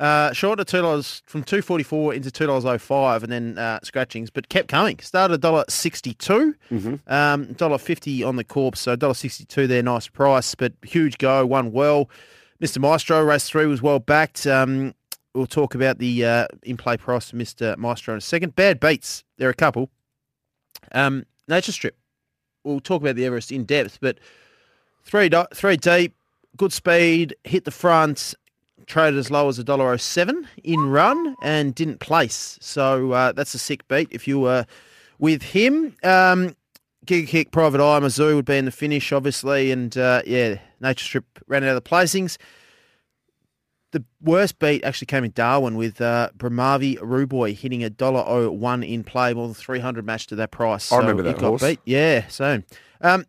Uh, short of two dollars from two forty four into two dollars oh five, and then uh, scratchings, but kept coming. Started a dollar sixty two, um, fifty on the corpse, so dollar sixty two there, nice price, but huge go, won well. Mister Maestro race three was well backed. Um, we'll talk about the uh, in play price Mister Maestro in a second. Bad beats, there are a couple. Um, Nature Strip. We'll talk about the Everest in depth, but three do- three deep, good speed, hit the front, traded as low as a dollar oh seven in run and didn't place. So uh, that's a sick beat if you were with him. Um, Giga Kick, Private Eye, Mizzou would be in the finish, obviously, and uh, yeah, Nature Strip ran out of the placings. The worst beat actually came in Darwin with uh, Brahmavi Ruboy hitting a dollar oh one in play, more than three hundred matched to that price. I remember that horse. Beat. Yeah, so um,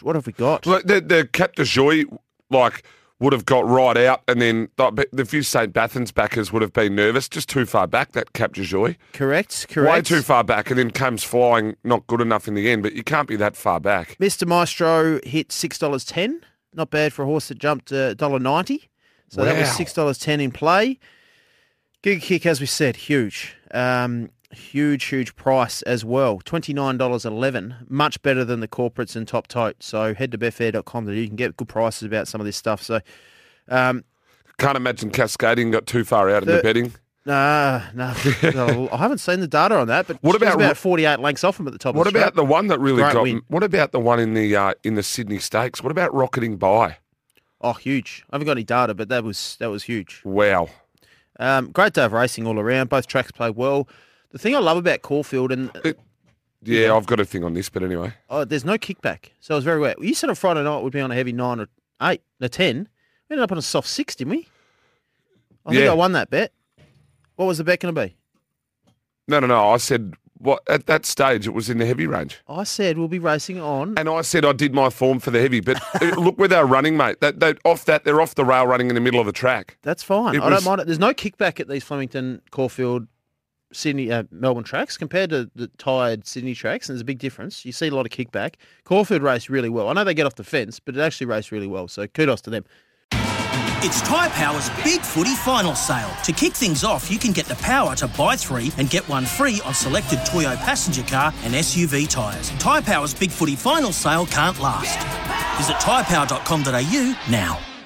what have we got? Like the, the Cap de Joy, like, would have got right out, and then the, the few St. Bathans backers would have been nervous, just too far back, that Cap de Joy. Correct, correct. Way too far back, and then comes flying, not good enough in the end, but you can't be that far back. Mr. Maestro hit six dollars ten. Not bad for a horse that jumped uh, $1.90. So that was Wow. six dollars ten in play. Giga Kick, as we said, huge. Um, huge, huge price as well. Twenty nine dollars eleven. Much better than the corporates and top tote. So head to betfair.com you can get good prices about some of this stuff. So um, Can't imagine Cascading got too far out in The- the betting. nah, nah, no, I haven't seen the data on that, but What about- about forty eight lengths off him at the top What of the about the one that really Great got? win. What about the one in the uh, in the Sydney Stakes? What about rocketing by? Oh, huge. I haven't got any data, but that was that was huge. Wow. Um, great day of racing all around. Both tracks played well. The thing I love about Caulfield, and It- Yeah, I've got a thing on this, but anyway. oh, there's no kickback, so it was very wet. You said on Friday night we'd be on a heavy nine or eight, a ten. We ended up on a soft six, didn't we? I think I won that bet. What was the bet going to be? No, no, no. I said what at that stage it was in the heavy range, I said we'll be racing on. and I said I did my form for the heavy. But uh, look where they're running, mate. That they off that they're off the rail running in the middle of the track. That's fine. It I was- don't mind it. There's no kickback at these Flemington, Caulfield, Sydney, uh, Melbourne tracks compared to the tired Sydney tracks, and there's a big difference. You see a lot of kickback. Caulfield raced really well. I know they get off the fence, but it actually raced really well. So kudos to them. It's Tyre Power's Big Footy Final Sale. To kick things off, you can get the power to buy three and get one free on selected Toyo passenger car and SUV tyres. Tyre Power's Big Footy Final Sale can't last. Visit tyrepower.com.au now.